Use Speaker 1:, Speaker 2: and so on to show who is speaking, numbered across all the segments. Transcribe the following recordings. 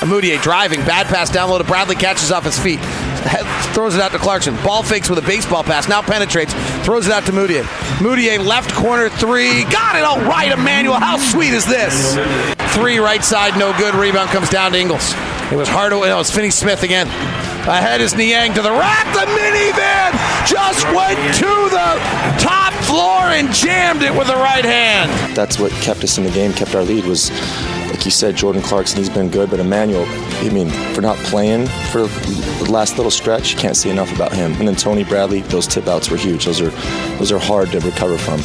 Speaker 1: Mudiay driving, bad pass down low to Bradley, catches off his feet, throws it out to Clarkson. Ball fakes with a baseball pass, now penetrates, throws it out to Mudiay. Mudiay left corner three, got it all right, Emmanuel. How sweet is this? Three right side, no good. Rebound comes down to Ingles. It was Hardaway, no, it's Finney Smith again. Ahead is Niang to the rack. The minivan just went to the top floor and jammed it with the right hand.
Speaker 2: That's what kept us in the game, kept our lead was like you said, Jordan Clarkson, he's been good, but Emmanuel, I mean, for not playing for the last little stretch, you can't say enough about him. And then Tony Bradley, those tip outs were huge. Those are those are hard to recover from.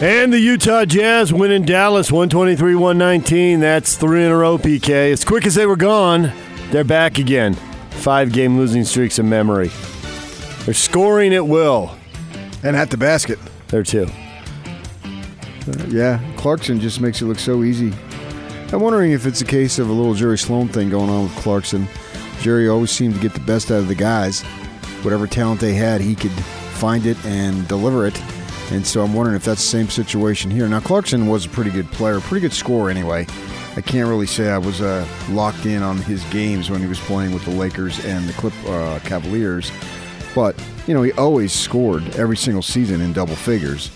Speaker 3: And the Utah Jazz win in Dallas 123 119. That's three in a row, PK. As quick as they were gone, they're back again. Five game losing streaks in memory. They're scoring at will.
Speaker 4: And at the basket.
Speaker 3: There too.
Speaker 4: Yeah, Clarkson just makes it look so easy. I'm wondering if it's a case of a little Jerry Sloan thing going on with Clarkson. Jerry always seemed to get the best out of the guys. Whatever talent they had, he could find it and deliver it. And so I'm wondering if that's the same situation here. Now, Clarkson was a pretty good player, pretty good scorer anyway. I can't really say I was uh, locked in on his games when he was playing with the Lakers and the Clip uh, Cavaliers. But, you know, he always scored every single season in double figures.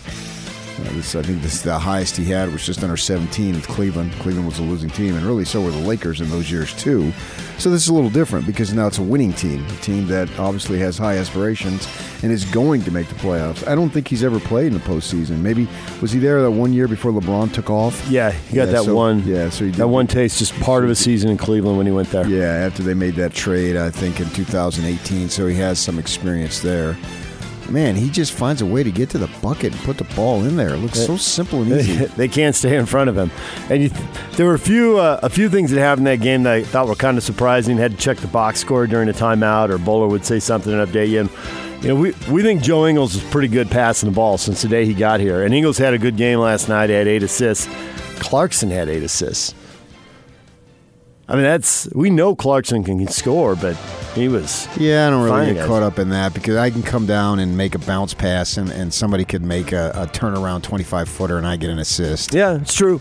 Speaker 4: Uh, this, I think this is the highest he had was just under 17 with Cleveland. Cleveland was a losing team, and really so were the Lakers in those years too. So this is a little different because now it's a winning team, a team that obviously has high aspirations and is going to make the playoffs. I don't think he's ever played in the postseason. Maybe was he there that one year before LeBron took off?
Speaker 3: Yeah, he got
Speaker 4: Yeah,
Speaker 3: that
Speaker 4: so-
Speaker 3: one.
Speaker 4: yeah, so he did-
Speaker 3: that one taste, just part of a season in Cleveland when he went there.
Speaker 4: Yeah, after they made that trade, I think in 2018, so he has some experience there. Man, he just finds a way to get to the bucket and put the ball in there. It looks so simple and easy.
Speaker 3: they can't stay in front of him. And you there were a few uh, a few things that happened in that game that I thought were kind of surprising. Had to check the box score during a timeout, or Bowler would say something and update you. And, you know, we, we think Joe Ingles is pretty good passing the ball since the day he got here. And Ingles had a good game last night. He had eight assists. Clarkson had eight assists. I mean, that's we know Clarkson can score, but he was
Speaker 4: Yeah, I don't really get caught up in that because I can come down and make a bounce pass, and, and somebody could make a, a turnaround 25 footer, and I get an assist.
Speaker 3: Yeah, it's true.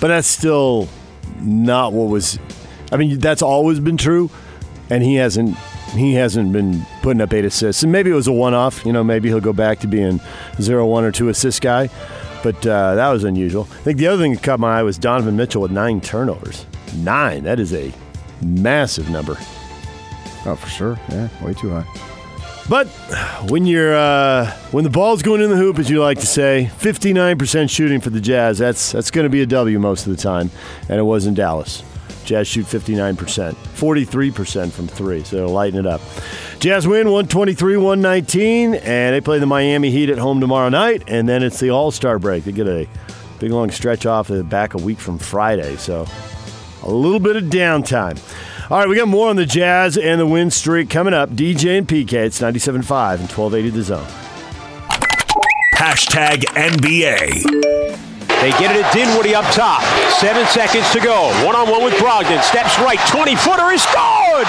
Speaker 3: But that's still not what was. I mean, that's always been true, and he hasn't. He hasn't been putting up eight assists, and maybe it was a one-off. You know, maybe he'll go back to being zero, one, or two assist guy. But uh, that was unusual. I think the other thing that caught my eye was Donovan Mitchell with nine turnovers. Nine. That is a massive number.
Speaker 4: Oh, for sure. Yeah, way too high.
Speaker 3: But when you're uh, when the ball's going in the hoop, as you like to say, 59% shooting for the Jazz. That's that's going to be a W most of the time, and it was in Dallas. Jazz shoot 59%, 43% from three, so they're lighting it up. Jazz win 123-119, and they play the Miami Heat at home tomorrow night, and then it's the All Star break. They get a big long stretch off back a week from Friday, so a little bit of downtime. All right, we got more on the Jazz and the win streak coming up. DJ and PK, it's 97.5 and 1280 The Zone.
Speaker 5: Hashtag NBA.
Speaker 6: They get it at Dinwiddie up top. Seven seconds to go. One on one with Brogdon. Steps right. 20 footer is good.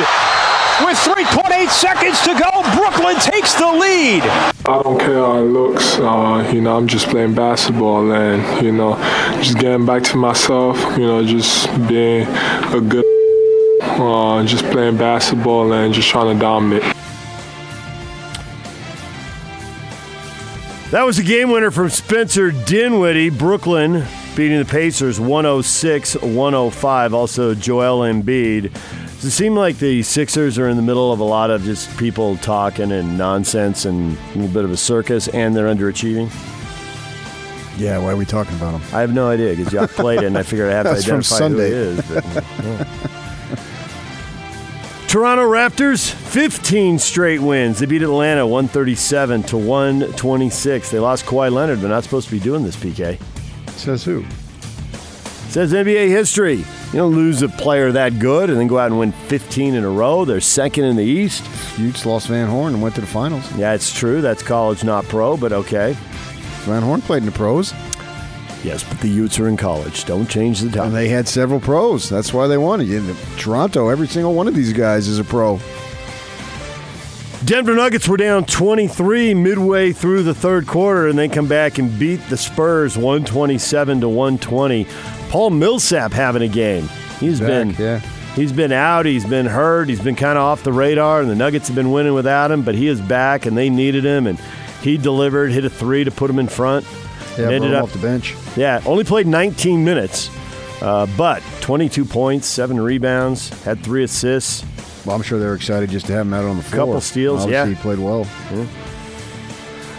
Speaker 6: With 3.8 seconds to go, Brooklyn takes the lead.
Speaker 7: I don't care how it looks. Uh, you know, I'm just playing basketball and, you know, just getting back to myself, you know, just being a good, uh, just playing basketball and just trying to dominate.
Speaker 3: That was a game winner from Spencer Dinwiddie. Brooklyn beating the Pacers 106 105. Also, Joel Embiid. Does it seem like the Sixers are in the middle of a lot of just people talking and nonsense and a little bit of a circus, and they're underachieving?
Speaker 4: Yeah, why are we talking about them?
Speaker 3: I have no idea because Jock played it, and I figured I have to
Speaker 4: That's from
Speaker 3: identify
Speaker 4: Sunday.
Speaker 3: who it is. But, yeah. Toronto Raptors, 15 straight wins. They beat Atlanta 137 to 126. They lost Kawhi Leonard. They're not supposed to be doing this, PK.
Speaker 4: Says who?
Speaker 3: Says NBA history. You don't lose a player that good and then go out and win 15 in a row. They're second in the East.
Speaker 4: Utes lost Van Horn and went to the finals.
Speaker 3: Yeah, it's true. That's college, not pro, but okay.
Speaker 4: Van Horn played in the pros,
Speaker 3: Yes, but the Utes are in college. Don't change the
Speaker 4: and they had several pros. That's why they won. In Toronto, every single one of these guys is a pro.
Speaker 3: Denver Nuggets were down 23 midway through the third quarter, and they come back and beat the Spurs 127 to 120. Paul Millsap having a game. He's
Speaker 4: Back,
Speaker 3: been
Speaker 4: yeah.
Speaker 3: he's been out. He's been hurt. He's been kind of off the radar, and the Nuggets have been winning without him. But he is back, and they needed him, and he delivered. Hit a three to put him in front.
Speaker 4: Yeah,
Speaker 3: ended up
Speaker 4: off the bench.
Speaker 3: yeah, only played 19 minutes, uh, but 22 points, seven rebounds, had three assists.
Speaker 4: Well, I'm sure they're excited just to have him out on the floor.
Speaker 3: A couple steals,
Speaker 4: Obviously,
Speaker 3: yeah.
Speaker 4: he played well.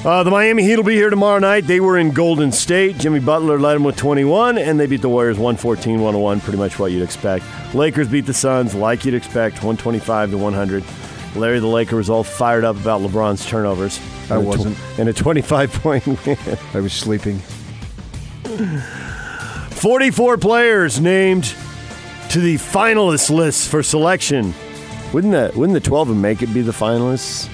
Speaker 3: Uh, the Miami Heat will be here tomorrow night. They were in Golden State. Jimmy Butler led them with 21, and they beat the Warriors 114 101, pretty much what you'd expect. Lakers beat the Suns like you'd expect, 125 to 100. Larry the Laker was all fired up about LeBron's turnovers.
Speaker 4: I
Speaker 3: And
Speaker 4: wasn't.
Speaker 3: and a 25 point win.
Speaker 4: I was sleeping.
Speaker 3: 44 players named to the finalist list for selection. Wouldn't the wouldn't the 12 and make it be the finalists?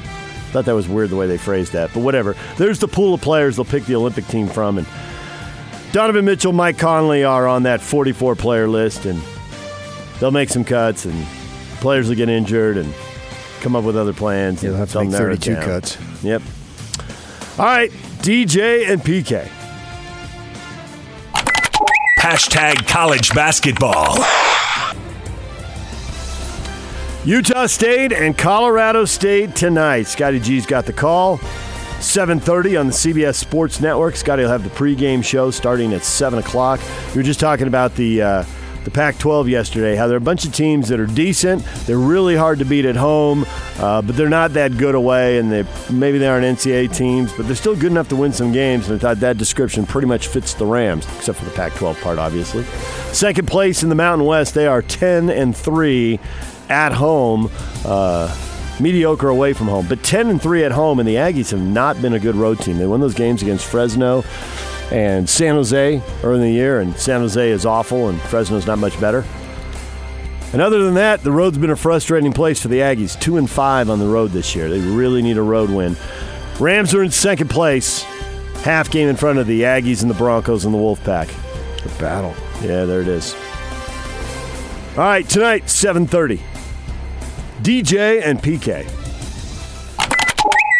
Speaker 3: Thought that was weird the way they phrased that, but whatever. There's the pool of players they'll pick the Olympic team from, and Donovan Mitchell, Mike Conley are on that 44 player list, and they'll make some cuts, and players will get injured and come up with other plans.
Speaker 4: Yeah,
Speaker 3: and
Speaker 4: they'll have to make 32 cuts.
Speaker 3: Yep. All right, DJ and PK.
Speaker 5: Hashtag college basketball.
Speaker 3: Utah State and Colorado State tonight. Scotty G's got the call. 7.30 on the CBS Sports Network. Scotty will have the pregame show starting at 7 o'clock. We were just talking about the, uh, the Pac-12 yesterday, how there are a bunch of teams that are decent. They're really hard to beat at home, uh, but they're not that good away, and they maybe they aren't NCAA teams, but they're still good enough to win some games, and I thought that description pretty much fits the Rams, except for the Pac-12 part, obviously. Second place in the Mountain West, they are 10 and 3 at home. Uh, mediocre away from home, but 10 and 3 at home, and the Aggies have not been a good road team. They won those games against Fresno and San Jose early in the year, and San Jose is awful, and Fresno's not much better. And other than that, the road's been a frustrating place for the Aggies. 2 and 5 on the road this year. They really need a road win. Rams are in second place, half game in front of the Aggies and the Broncos and the Wolfpack.
Speaker 4: The battle.
Speaker 3: Yeah, there it is. All right, tonight, 7:30. DJ and PK.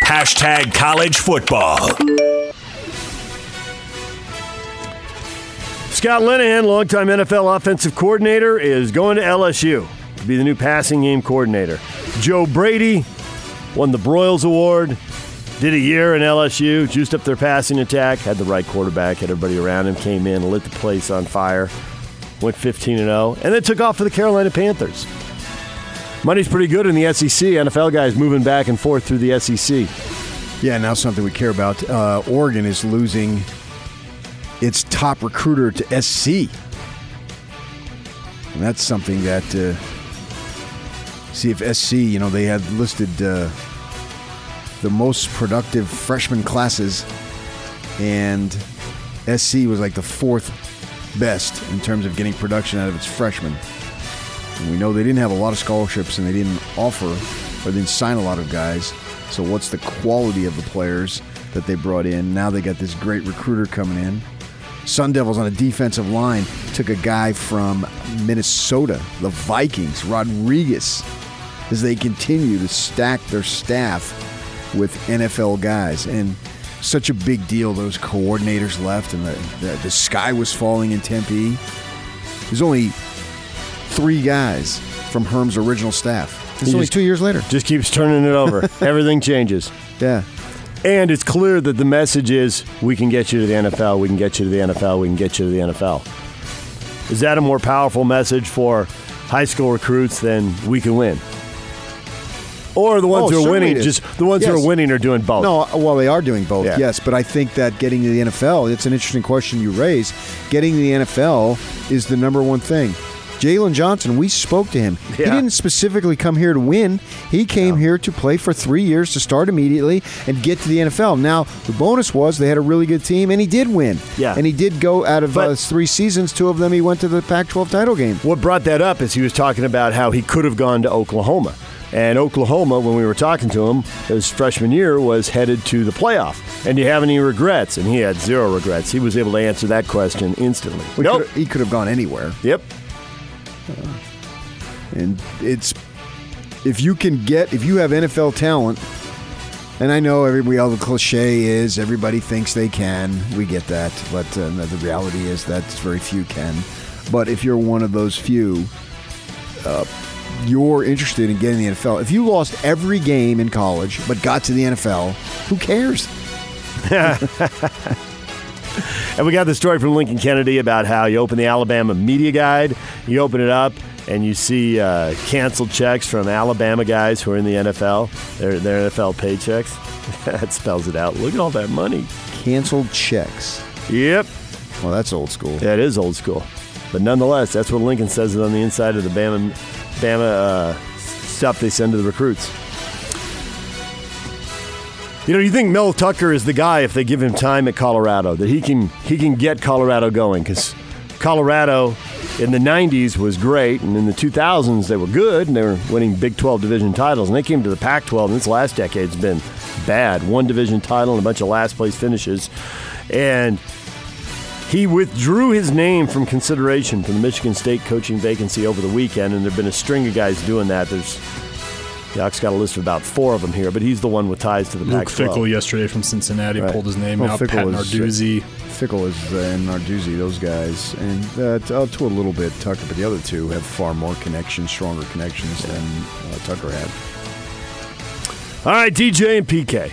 Speaker 5: Hashtag college football.
Speaker 3: Scott Linehan, longtime NFL offensive coordinator, is going to LSU to be the new passing game coordinator. Joe Brady won the Broyles Award, did a year in LSU, juiced up their passing attack, had the right quarterback, had everybody around him, came in, lit the place on fire, went 15 and 0, and then took off for the Carolina Panthers. Money's pretty good in the SEC. NFL guys moving back and forth through the SEC.
Speaker 4: Yeah, now something we care about. Uh, Oregon is losing its top recruiter to SC. And that's something that, uh, see if SC, you know, they had listed uh, the most productive freshman classes, and SC was like the fourth best in terms of getting production out of its freshmen. And we know they didn't have a lot of scholarships and they didn't offer or didn't sign a lot of guys. So what's the quality of the players that they brought in? Now they got this great recruiter coming in. Sun Devils on a defensive line took a guy from Minnesota, the Vikings, Rodriguez, as they continue to stack their staff with NFL guys. And such a big deal, those coordinators left, and the, the, the sky was falling in Tempe. There's only three guys from Herm's original staff. It's
Speaker 3: He
Speaker 4: only
Speaker 3: just-
Speaker 4: two years later.
Speaker 3: Just keeps turning it over. Everything changes.
Speaker 4: Yeah.
Speaker 3: And it's clear that the message is we can get you to the NFL, we can get you to the NFL, we can get you to the NFL. Is that a more powerful message for high school recruits than we can win? Or the ones
Speaker 4: Oh,
Speaker 3: who are
Speaker 4: certainly
Speaker 3: winning,
Speaker 4: it is.
Speaker 3: just the ones who
Speaker 4: Yes.
Speaker 3: are winning are doing both.
Speaker 4: No, well, they are doing both,
Speaker 3: Yeah.
Speaker 4: yes. But I think that getting to the NFL, it's an interesting question you raise. Getting to the NFL is the number one thing. Jalen Johnson, we spoke to him. He didn't specifically come here to win. He came here to play for three years to start immediately and get to the NFL. Now, the bonus was they had a really good team, and he did win.
Speaker 3: Yeah.
Speaker 4: And he did go out of
Speaker 3: But-
Speaker 4: uh, three seasons, two of them he went to the Pac 12 title game.
Speaker 3: What brought that up is he was talking about how he could have gone to Oklahoma. And Oklahoma, when we were talking to him, his freshman year was headed to the playoff. And do you have any regrets? And he had zero regrets. He was able to answer that question instantly.
Speaker 4: We
Speaker 3: nope.
Speaker 4: could- he could have gone anywhere.
Speaker 3: Yep.
Speaker 4: And it's if you can get if you have NFL talent, and I know everybody all the cliche is everybody thinks they can. We get that, but uh, the reality is that very few can. But if you're one of those few, uh, you're interested in getting the NFL. If you lost every game in college but got to the NFL, who cares?
Speaker 3: And we got the story from Lincoln Kennedy about how you open the Alabama Media Guide, you open it up, and you see uh, canceled checks from Alabama guys who are in the NFL, their, their NFL paychecks. that spells it out. Look at all that money.
Speaker 4: Canceled checks.
Speaker 3: Yep.
Speaker 4: Well, that's old school.
Speaker 3: Yeah, it is old school. But nonetheless, that's what Lincoln says is on the inside of the Bama, Bama uh, stuff they send to the recruits. You know, you think Mel Tucker is the guy if they give him time at Colorado that he can he can get Colorado going because Colorado in the '90s was great, and in the 2000s they were good and they were winning Big 12 division titles, and they came to the Pac-12. And this last decade's been bad, one division title and a bunch of last place finishes, and he withdrew his name from consideration for the Michigan State coaching vacancy over the weekend, and there have been a string of guys doing that. There's Doc's got a list of about four of them here, but he's the one with ties to the
Speaker 8: Luke
Speaker 3: Pac-12.
Speaker 8: Fickell yesterday from Cincinnati
Speaker 3: Right.
Speaker 8: pulled his name
Speaker 4: Well,
Speaker 8: out.
Speaker 4: Fickell
Speaker 8: Pat
Speaker 4: is, uh,
Speaker 8: Narduzzi.
Speaker 4: Fickell is uh, and Narduzzi, those guys, and uh, to, uh, to a little bit Tucker, but the other two have far more connections, stronger connections than uh, Tucker had.
Speaker 3: All right, DJ and PK.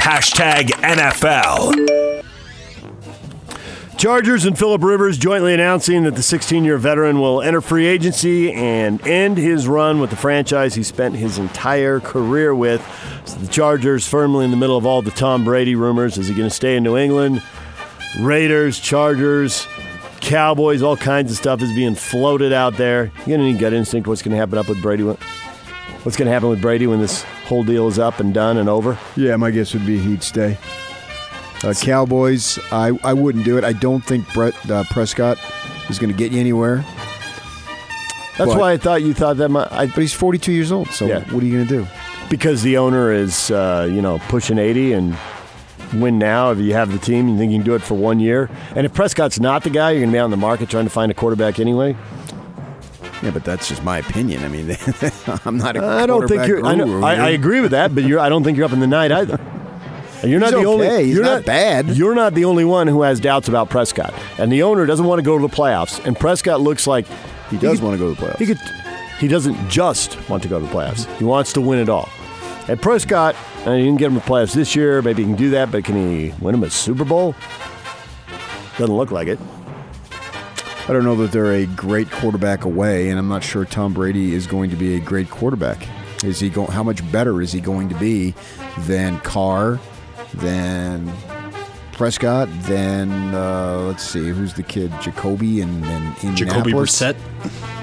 Speaker 5: Hashtag NFL.
Speaker 3: Chargers and Philip Rivers jointly announcing that the 16 year veteran will enter free agency and end his run with the franchise he spent his entire career with. So the Chargers firmly in the middle of all the Tom Brady rumors. Is he going to stay in New England? Raiders, Chargers, Cowboys, all kinds of stuff is being floated out there. You got any gut instinct what's going to happen up with Brady? What's going to happen with Brady when this whole deal is up and done and over?
Speaker 4: Yeah, my guess would be he'd stay. Uh, Cowboys, I, I wouldn't do it. I don't think Brett uh, Prescott is going to get you anywhere.
Speaker 3: That's
Speaker 4: But-
Speaker 3: why I thought you thought that might. I,
Speaker 4: But he's 42 years old, so
Speaker 3: Yeah.
Speaker 4: what are you going to do?
Speaker 3: because the owner is uh, you know pushing 80 and win now if you have the team you think you can do it for one year and if prescott's not the guy you're going to be out in the market trying to find a quarterback anyway
Speaker 4: Yeah, but that's just my opinion. I mean, I'm not a
Speaker 3: i don't think you're I, know, I. I agree with that but you're, i don't think you're up in the night either And you're not
Speaker 4: He's
Speaker 3: the only.
Speaker 4: okay. He's
Speaker 3: you're
Speaker 4: not bad.
Speaker 3: You're not the only one who has doubts about Prescott, and the owner doesn't want to go to the playoffs. And Prescott looks like
Speaker 4: He does
Speaker 3: could-
Speaker 4: want to go to the playoffs.
Speaker 3: He could. He doesn't just want to go to the playoffs. He wants to win it all. And Prescott, uh, he didn't get him to the playoffs this year. Maybe he can do that, but can he win him a Super Bowl? Doesn't look like it.
Speaker 4: I don't know that they're a great quarterback away, and I'm not sure Tom Brady is going to be a great quarterback. Is he going? How much better is he going to be than Carr, than Prescott, then uh, let's see, who's the kid? Jacoby and, and
Speaker 8: Jacoby
Speaker 4: Indianapolis?
Speaker 8: Brissett.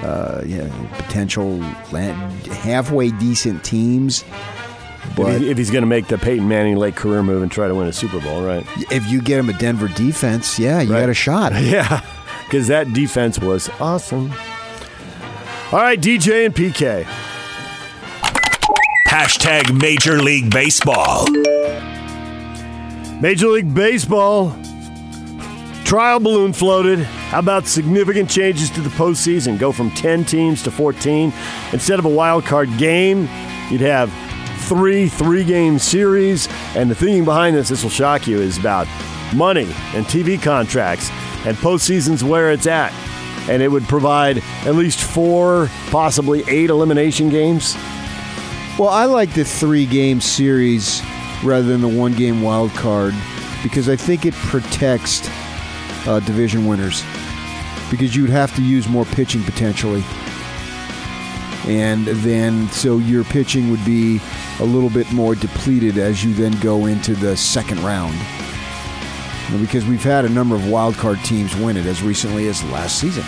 Speaker 4: Uh, yeah, potential land, halfway decent teams.
Speaker 3: If,
Speaker 4: But
Speaker 3: he, if he's going to make the Peyton Manning late career move and try to win a Super Bowl, right?
Speaker 4: if you get him a Denver defense, yeah, you
Speaker 3: Right.
Speaker 4: got a shot.
Speaker 3: Yeah, because that defense was awesome. All right, DJ and PK.
Speaker 5: Hashtag Major League Baseball.
Speaker 3: Major League Baseball trial balloon floated. How about significant changes to the postseason? Go from 10 teams to 14. Instead of a wild card game, you'd have three three game series. And the thinking behind this, this will shock you, is about money and TV contracts and postseasons where it's at. And it would provide at least four, possibly eight elimination games.
Speaker 4: Well, I like the three game series rather than the one game wild card because I think it protects uh, division winners because you'd have to use more pitching potentially. And then, so your pitching would be a little bit more depleted as you then go into the second round. Because we've had a number of wild card teams win it as recently as last season.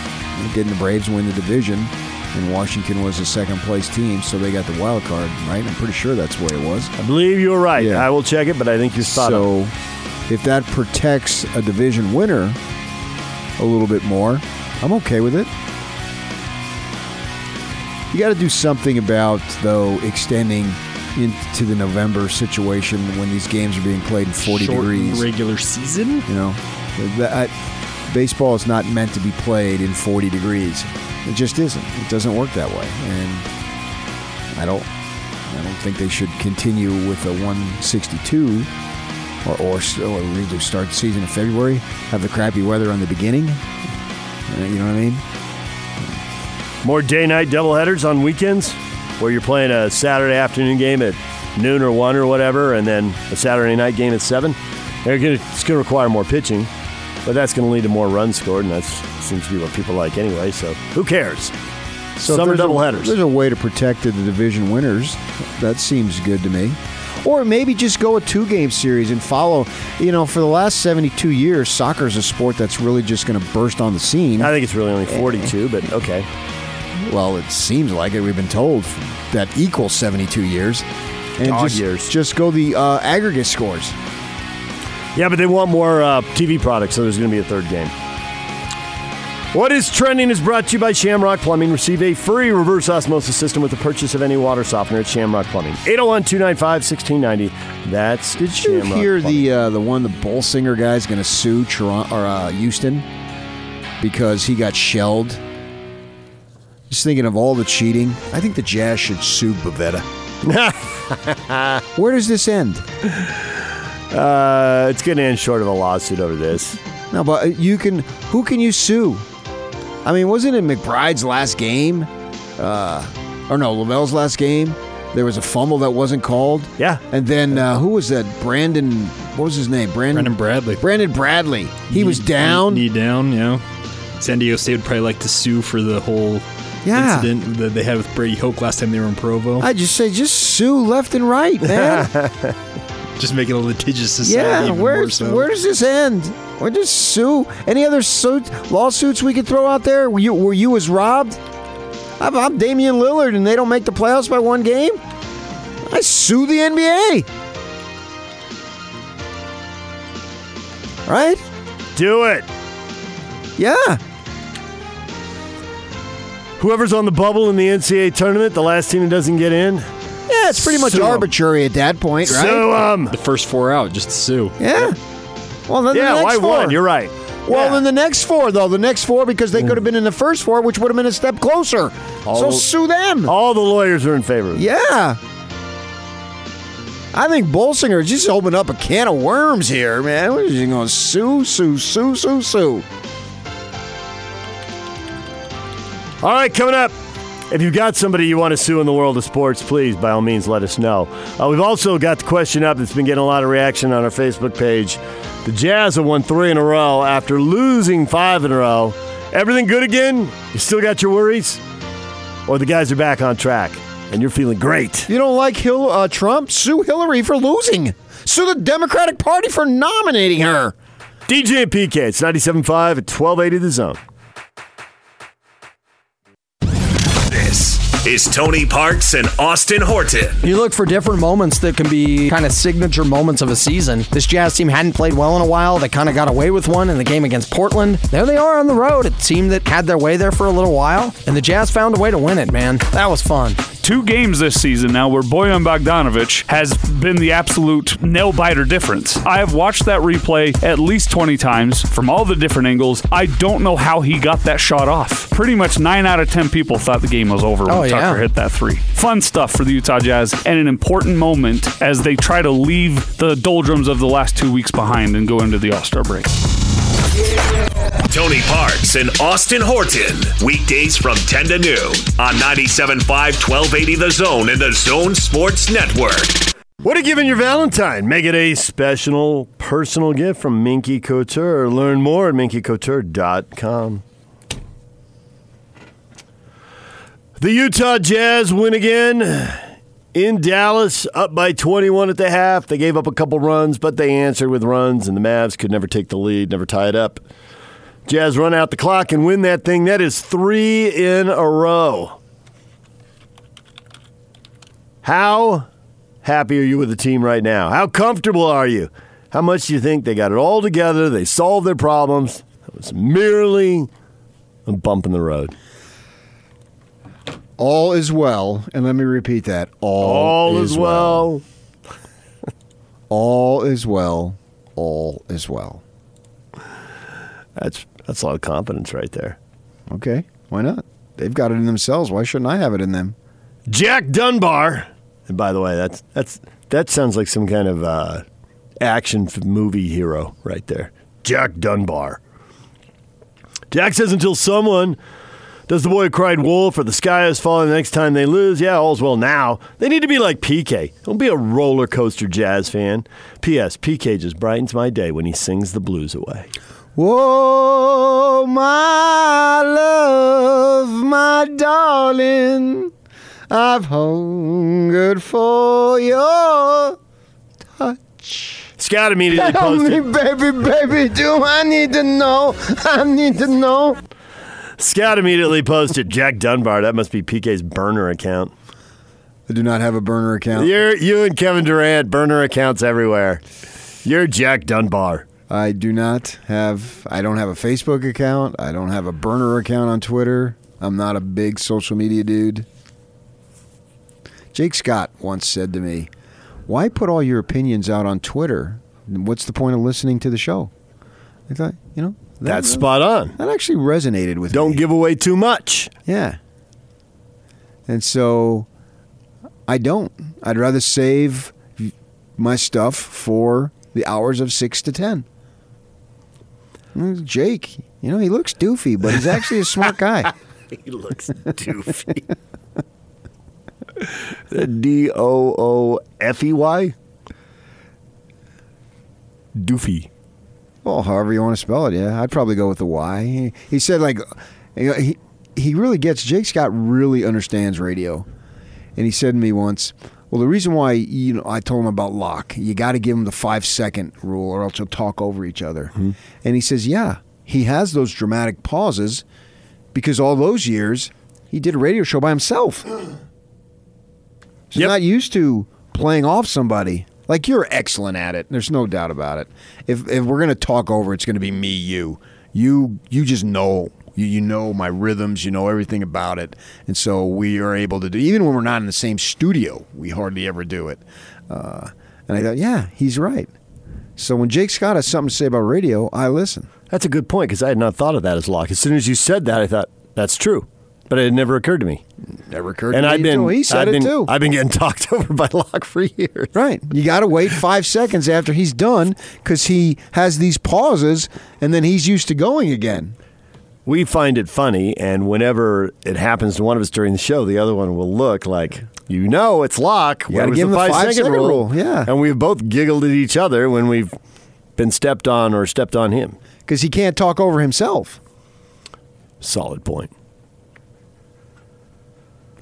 Speaker 4: Didn't the Braves win the division? And Washington was a second place team, so they got the wild card, right? I'm pretty sure that's where it was.
Speaker 3: I believe you're right.
Speaker 4: Yeah.
Speaker 3: I will check it, but I think you're spot on.
Speaker 4: So, if that protects a division winner a little bit more, I'm okay with it. You got to do something about, though, extending into the November situation when these games are being played in 40
Speaker 8: Short
Speaker 4: degrees.
Speaker 8: regular season.
Speaker 4: You know, that, baseball is not meant to be played in 40 degrees. It just isn't. It doesn't work that way, and I don't. I don't think they should continue with a 162 or or, or either start the season in February, have the crappy weather on the beginning. Uh, You know what I mean?
Speaker 3: More day night doubleheaders on weekends where you're playing a Saturday afternoon game at noon or 1 or whatever, and then a Saturday night game at 7. It's going to require more pitching, but that's going to lead to more runs scored, and that seems to be what people like anyway, so who cares?
Speaker 4: So
Speaker 3: Summer
Speaker 4: there's a-
Speaker 3: doubleheaders.
Speaker 4: There's a way to protect the division winners. That seems good to me. Or maybe just go a two game series and follow. You know, for the last 72 years, soccer is a sport that's really just going to burst on the scene.
Speaker 3: I think it's really only 42, but okay.
Speaker 4: Well, it seems like it. We've been told that equals 72 years. And
Speaker 3: Dog
Speaker 4: just,
Speaker 3: years.
Speaker 4: just go the uh, aggregate scores.
Speaker 3: Yeah, but they want more uh, TV products, so there's going to be a third game. What is trending is brought to you by Shamrock Plumbing. Receive a free reverse osmosis system with the purchase of any water softener at Shamrock Plumbing. 801 295 1690. That's
Speaker 4: Did you
Speaker 3: Shamrock
Speaker 4: hear
Speaker 3: Plumbing.
Speaker 4: the uh, the one the Bolsinger guy's going to sue Toronto or uh, Houston because he got shelled? Just thinking of all the cheating, I think the Jazz should sue Bavetta. Where does this end?
Speaker 3: Uh, it's going to end short of a lawsuit over this.
Speaker 4: No, but uh, you can. Who can you sue? I mean, wasn't it McBride's last game? Uh, or no, LaVell's last game? There was a fumble that wasn't called.
Speaker 3: Yeah.
Speaker 4: And then uh, who was that? Brandon. What was his name? Brandon.
Speaker 8: Brandon Bradley.
Speaker 4: Brandon Bradley. He was
Speaker 8: Knee-
Speaker 4: down.
Speaker 8: Knee down, yeah. San Diego State would probably like to sue for the whole
Speaker 4: Yeah.
Speaker 8: incident that they had with Brady Hoke last time they were in Provo.
Speaker 4: I just say, just sue left and right, man.
Speaker 8: Just make it a litigious society.
Speaker 4: yeah.
Speaker 8: even more
Speaker 4: Where's
Speaker 8: so.
Speaker 4: where does this end? Where does sue? Any other suit lawsuits we could throw out there? Were you were you was robbed? I'm, I'm Damian Lillard, and they don't make the playoffs by one game. I sue the NBA. Right?
Speaker 3: Do it.
Speaker 4: Yeah.
Speaker 3: Whoever's on the bubble in the NCAA tournament, the last team that doesn't get in.
Speaker 4: Yeah, it's pretty much
Speaker 3: Sue 'em.
Speaker 4: arbitrary at that point, right?
Speaker 3: So, um,
Speaker 8: the first four out, just sue.
Speaker 4: yeah. Well, then
Speaker 3: yeah,
Speaker 4: the
Speaker 3: why
Speaker 4: four.
Speaker 3: one? You're right.
Speaker 4: Well,
Speaker 3: Yeah.
Speaker 4: then the next four, though, the next four, because they could have been in the first four, which would have been a step closer. so
Speaker 3: All-
Speaker 4: sue them.
Speaker 3: all the lawyers are in favor of it.
Speaker 4: Yeah. I think Bolsinger is just opening up a can of worms here, man. What is he going to sue, sue, sue, sue, sue?
Speaker 3: All right, coming up. If you've got somebody you want to sue in the world of sports, please, by all means, let us know. Uh, we've also got the question up that's been getting a lot of reaction on our Facebook page. The Jazz have won three in a row after losing five in a row. Everything good again? You still got your worries? Or the guys are back on track and you're feeling great?
Speaker 4: You don't like Hill, uh, Trump? Sue Hillary for losing. Sue the Democratic Party for nominating her.
Speaker 3: DJ and PK, it's 97.5 at 1280 The Zone.
Speaker 5: Is Tony Parks and Austin Horton.
Speaker 1: You look for different moments that can be kind of signature moments of a season. This Jazz team hadn't played well in a while. They kind of got away with one in the game against Portland. There they are on the road, a team that had their way there for a little while, and the Jazz found a way to win it, man. That was fun.
Speaker 9: two games this season now where Bojan Bogdanovic has been the absolute nail biter difference. I have watched that replay at least 20 times from all the different angles. I don't know how he got that shot off. Pretty much 9 out of 10 people thought the game was over oh, when
Speaker 1: Oh,
Speaker 9: Tucker
Speaker 1: yeah.
Speaker 9: hit that three. Fun stuff for the Utah Jazz and an important moment as they try to leave the doldrums of the last two weeks behind and go into the All Star break.
Speaker 5: Tony Parks and Austin Horton. Weekdays from 10 to noon on 97.5 1280 The Zone and The Zone Sports Network.
Speaker 3: What are you giving your Valentine? Make it a special personal gift from Minky Couture. Learn more at minkycouture.com. The Utah Jazz win again in Dallas, up by 21 at the half. They gave up a couple runs, but they answered with runs, and the Mavs could never take the lead, never tie it up. Jazz run out the clock and win that thing. That is three in a row. How happy are you with the team right now? How comfortable are you? How much do you think they got it all together? They solved their problems. It was merely a bump in the road.
Speaker 4: All is well, and let me repeat that. All,
Speaker 3: All is well.
Speaker 4: All is well. All is well.
Speaker 3: That's that's a lot of confidence right there.
Speaker 4: Okay, why not? They've got it in themselves. Why shouldn't I have it in them?
Speaker 3: Jack Dunbar. And by the way, that's that's that sounds like some kind of uh, action movie hero right there. Jack Dunbar. Jack says until someone does the boy cried wolf or the sky is falling the next time they lose, yeah, all's well now. They need to be like PK. Don't be a roller coaster jazz fan. P.S. PK just brightens my day when he sings the blues away.
Speaker 4: Whoa, my love, my darling, I've hungered for your touch.
Speaker 3: Scott immediately
Speaker 4: Tell me,
Speaker 3: posted.
Speaker 4: baby, baby, do I need to know? I need to know.
Speaker 3: Scott immediately posted Jack Dunbar. That must be PK's burner account.
Speaker 4: I do not have a burner account.
Speaker 3: You're you and Kevin Durant burner accounts everywhere. You're Jack Dunbar.
Speaker 4: I do not have. I don't have a Facebook account. I don't have a burner account on Twitter. I'm not a big social media dude. Jake Scott once said to me, "Why put all your opinions out on Twitter? What's the point of listening to the show?" I thought, you know, that,
Speaker 3: That's spot on.
Speaker 4: that actually resonated with
Speaker 3: Don't
Speaker 4: me.
Speaker 3: give away too much.
Speaker 4: Yeah. And so I don't. I'd rather save my stuff for the hours of 6 to 10. Mm, Jake, you know, he looks doofy, but he's actually a smart guy.
Speaker 3: He looks doofy. D O O F E Y. Doofy.
Speaker 4: Well, however you want to spell it, yeah. I'd probably go with the Y. He, he said, like, you know, he, he really gets, Jake Scott really understands radio. And he said to me once, well, the reason why, you know, I told him about Locke, you got to give him the five second rule or else you'll talk over each other. Hmm. And he says, yeah, he has those dramatic pauses because all those years he did a radio show by himself. So he's
Speaker 3: Yep.
Speaker 4: not used to playing off somebody. Like you're excellent at it. There's no doubt about it. If if we're gonna talk over, it's gonna be me, you. You you just know. You know my rhythms. You know everything about it, and so we are able to do. Even when we're not in the same studio, we hardly ever do it. Uh, and I thought, yeah, he's right. So when Jake Scott has something to say about radio, I listen.
Speaker 3: That's a good point because I had not thought of that as Locke. As soon as you said that, I thought that's true, but it never occurred to me.
Speaker 4: Never occurred
Speaker 3: And
Speaker 4: to
Speaker 3: I've
Speaker 4: me
Speaker 3: been
Speaker 4: he said
Speaker 3: I've
Speaker 4: it
Speaker 3: been,
Speaker 4: too.
Speaker 3: I've been getting talked over by Locke for years.
Speaker 4: Right. You got to wait five seconds after he's done because he has these pauses and then he's used to going again.
Speaker 3: We find it funny, and whenever it happens to one of us during the show, the other one will look like, you know, it's Locke.
Speaker 4: You gotta
Speaker 3: was
Speaker 4: give the five-second rule, yeah.
Speaker 3: And we've both giggled at each other when we've been stepped on or stepped on him.
Speaker 4: because he can't talk over himself.
Speaker 3: Solid point.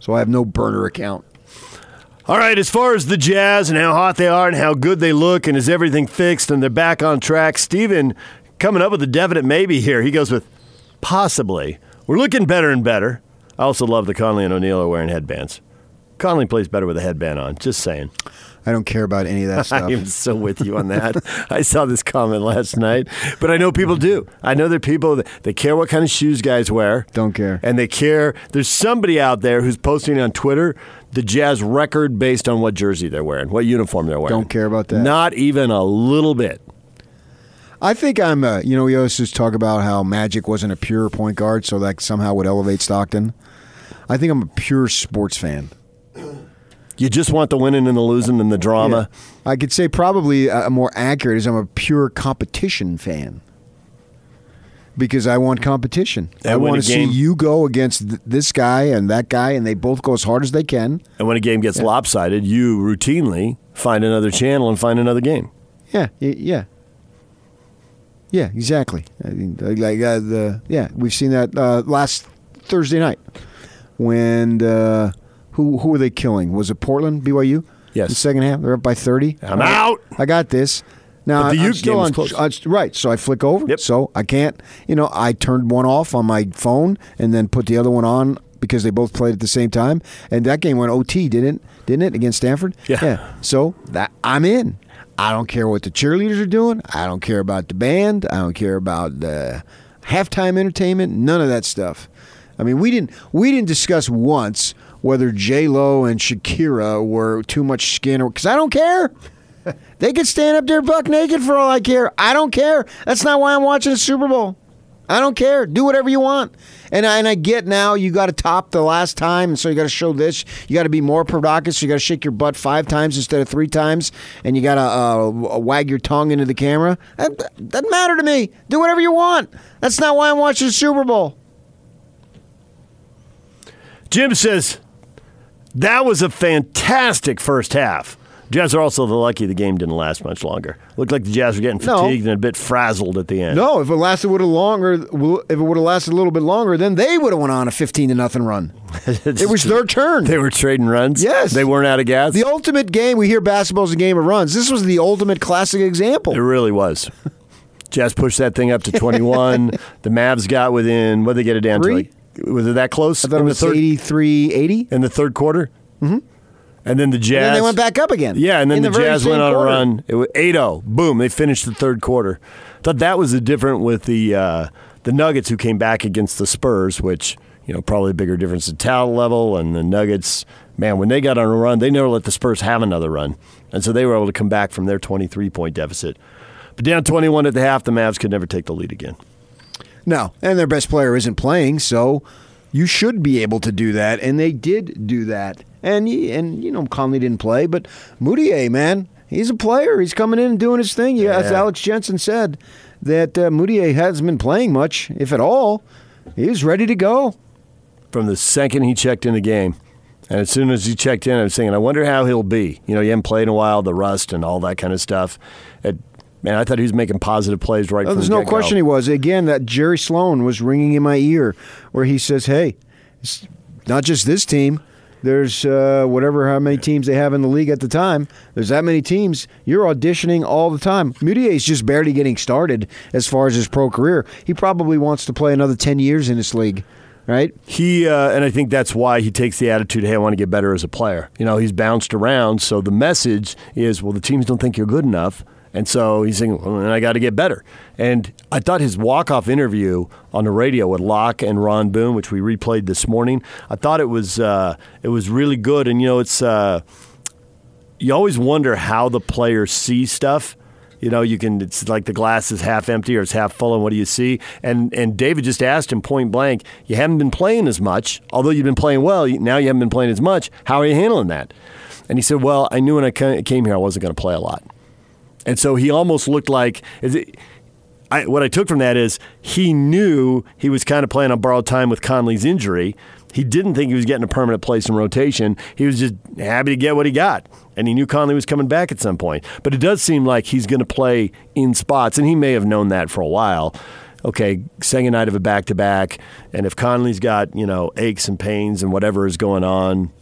Speaker 4: So I have no burner account.
Speaker 3: All right, as far as the Jazz and how hot they are and how good they look and is everything fixed and they're back on track, Steven coming up with a definite maybe here. He goes with possibly. We're looking better and better. I also love that Conley and O'Neal are wearing headbands. Conley plays better with a headband on. Just saying.
Speaker 4: I don't care about any of that stuff.
Speaker 3: I am so with you on that. I saw this comment last night, but I know people do. I know there are people that they care what kind of shoes guys wear.
Speaker 4: Don't care.
Speaker 3: And they care. There's somebody out there who's posting on Twitter the Jazz record based on what jersey they're wearing, what uniform they're wearing.
Speaker 4: Don't care about that.
Speaker 3: Not even a little bit.
Speaker 4: I think I'm, uh, you know, we always just talk about how Magic wasn't a pure point guard, so that somehow would elevate Stockton. I think I'm a pure sports fan.
Speaker 3: You just want the winning and the losing and the drama.
Speaker 4: I could say probably uh, more accurate is I'm a pure competition fan. Because I want competition.
Speaker 3: And
Speaker 4: I want
Speaker 3: a
Speaker 4: to see you go against th- this guy and that guy, and they both go as hard as they can.
Speaker 3: And when a game gets lopsided, you routinely find another channel and find another game.
Speaker 4: Yeah, yeah, yeah, exactly. I mean, like like, uh, the yeah, we've seen that uh, last Thursday night when uh, who who were they killing? Was it Portland BYU?
Speaker 3: Yes.
Speaker 4: The second half, they're up by thirty.
Speaker 3: I'm out.
Speaker 4: I got this. Now
Speaker 3: the
Speaker 4: I'm
Speaker 3: Ute
Speaker 4: still on
Speaker 3: close.
Speaker 4: uh, right, so I flick over. Yep. So I can't, you know, I turned one off on my phone and then put the other one on because they both played at the same time, and that game went OT, didn't it? didn't it against Stanford?
Speaker 3: Yeah.
Speaker 4: So that I'm in. I don't care what the cheerleaders are doing. I don't care about the band. I don't care about the halftime entertainment. None of that stuff. I mean, we didn't we didn't discuss once whether J Lo and Shakira were too much skin or because I don't care. They could stand up there buck naked for all I care. I don't care. That's not why I'm watching the Super Bowl. I don't care. Do whatever you want. And I, and I get now you got to top the last time, and so you got to show this. You got to be more provocative. So you got to shake your butt five times instead of three times, and you got to uh, wag your tongue into the camera. That doesn't matter to me. Do whatever you want. That's not why I'm watching the Super Bowl.
Speaker 3: Jim says that was a fantastic first half. Jazz are also the lucky the game didn't last much longer. Looked like the Jazz were getting
Speaker 4: No.
Speaker 3: fatigued and a bit frazzled at the end.
Speaker 4: No, if it lasted would have longer, if it would have lasted a little bit longer, then they would have went on a fifteen to nothing run. it was their turn.
Speaker 3: They were trading runs.
Speaker 4: Yes.
Speaker 3: they weren't out of gas.
Speaker 4: The ultimate game. We hear basketball's a game of runs. This was the ultimate classic example.
Speaker 3: It really was. Jazz pushed that thing up to 21. the Mavs got within, what did they get it down
Speaker 4: Three?
Speaker 3: to? Like, was it that close?
Speaker 4: I thought it
Speaker 3: in
Speaker 4: was
Speaker 3: the third,
Speaker 4: 83 80.
Speaker 3: in the third quarter? Mm-hmm. And then the Jazz.
Speaker 4: And then they went back up again.
Speaker 3: Yeah, and then the,
Speaker 4: the
Speaker 3: Jazz went on
Speaker 4: quarter.
Speaker 3: a run. It was 8-0. Boom, they finished the third quarter. Thought that was the different with the uh, the Nuggets who came back against the Spurs, which, you know, probably a bigger difference in talent level and the Nuggets, man, when they got on a run, they never let the Spurs have another run. And so they were able to come back from their 23-point deficit. But down 21 at the half, the Mavs could never take the lead again.
Speaker 4: No, and their best player isn't playing, so you should be able to do that, and they did do that. And and you know Conley didn't play, but Mudiay, man, he's a player. He's coming in and doing his thing. Yeah, as Alex Jensen said, that uh, Mudiay hasn't been playing much, if at all. He's ready to go.
Speaker 3: from the second he checked in the game. And as soon as he checked in, I was thinking, I wonder how he'll be. You know, he hadn't played in a while, the rust and all that kind of stuff. It, man, I thought he was making positive plays right
Speaker 4: Oh, there's
Speaker 3: the
Speaker 4: no question he was. Again, that Jerry Sloan was ringing in my ear where he says, hey, it's not just this team. There's uh, whatever how many teams they have in the league at the time. There's that many teams. You're auditioning all the time. Mudiay is just barely getting started as far as his pro career. He probably wants to play another 10 years in this league, right?
Speaker 3: He uh, and I think that's why he takes the attitude, "Hey, I want to get better as a player." You know, he's bounced around, so the message is, "Well, the teams don't think you're good enough," and so he's saying, "Well, I got to get better." And I thought his walk-off interview on the radio with Locke and Ron Boone, which we replayed this morning, I thought it was uh, it was really good. And you know, it's uh, you always wonder how the players see stuff. You know, you can. It's like the glass is half empty or it's half full, and what do you see? And and David just asked him point blank. You haven't been playing as much, although you've been playing well. Now you haven't been playing as much. How are you handling that? And he said, "Well, I knew when I came here I wasn't going to play a lot." And so he almost looked like. It, I, what I took from that is he knew he was kind of playing on borrowed time with Conley's injury. He didn't think he was getting a permanent place in rotation. He was just happy to get what he got. And he knew Conley was coming back at some point. But it does seem like he's going to play in spots, and he may have known that for a while. Okay, second night of a back to back, and if Conley's got, you know, aches and pains and whatever is going on,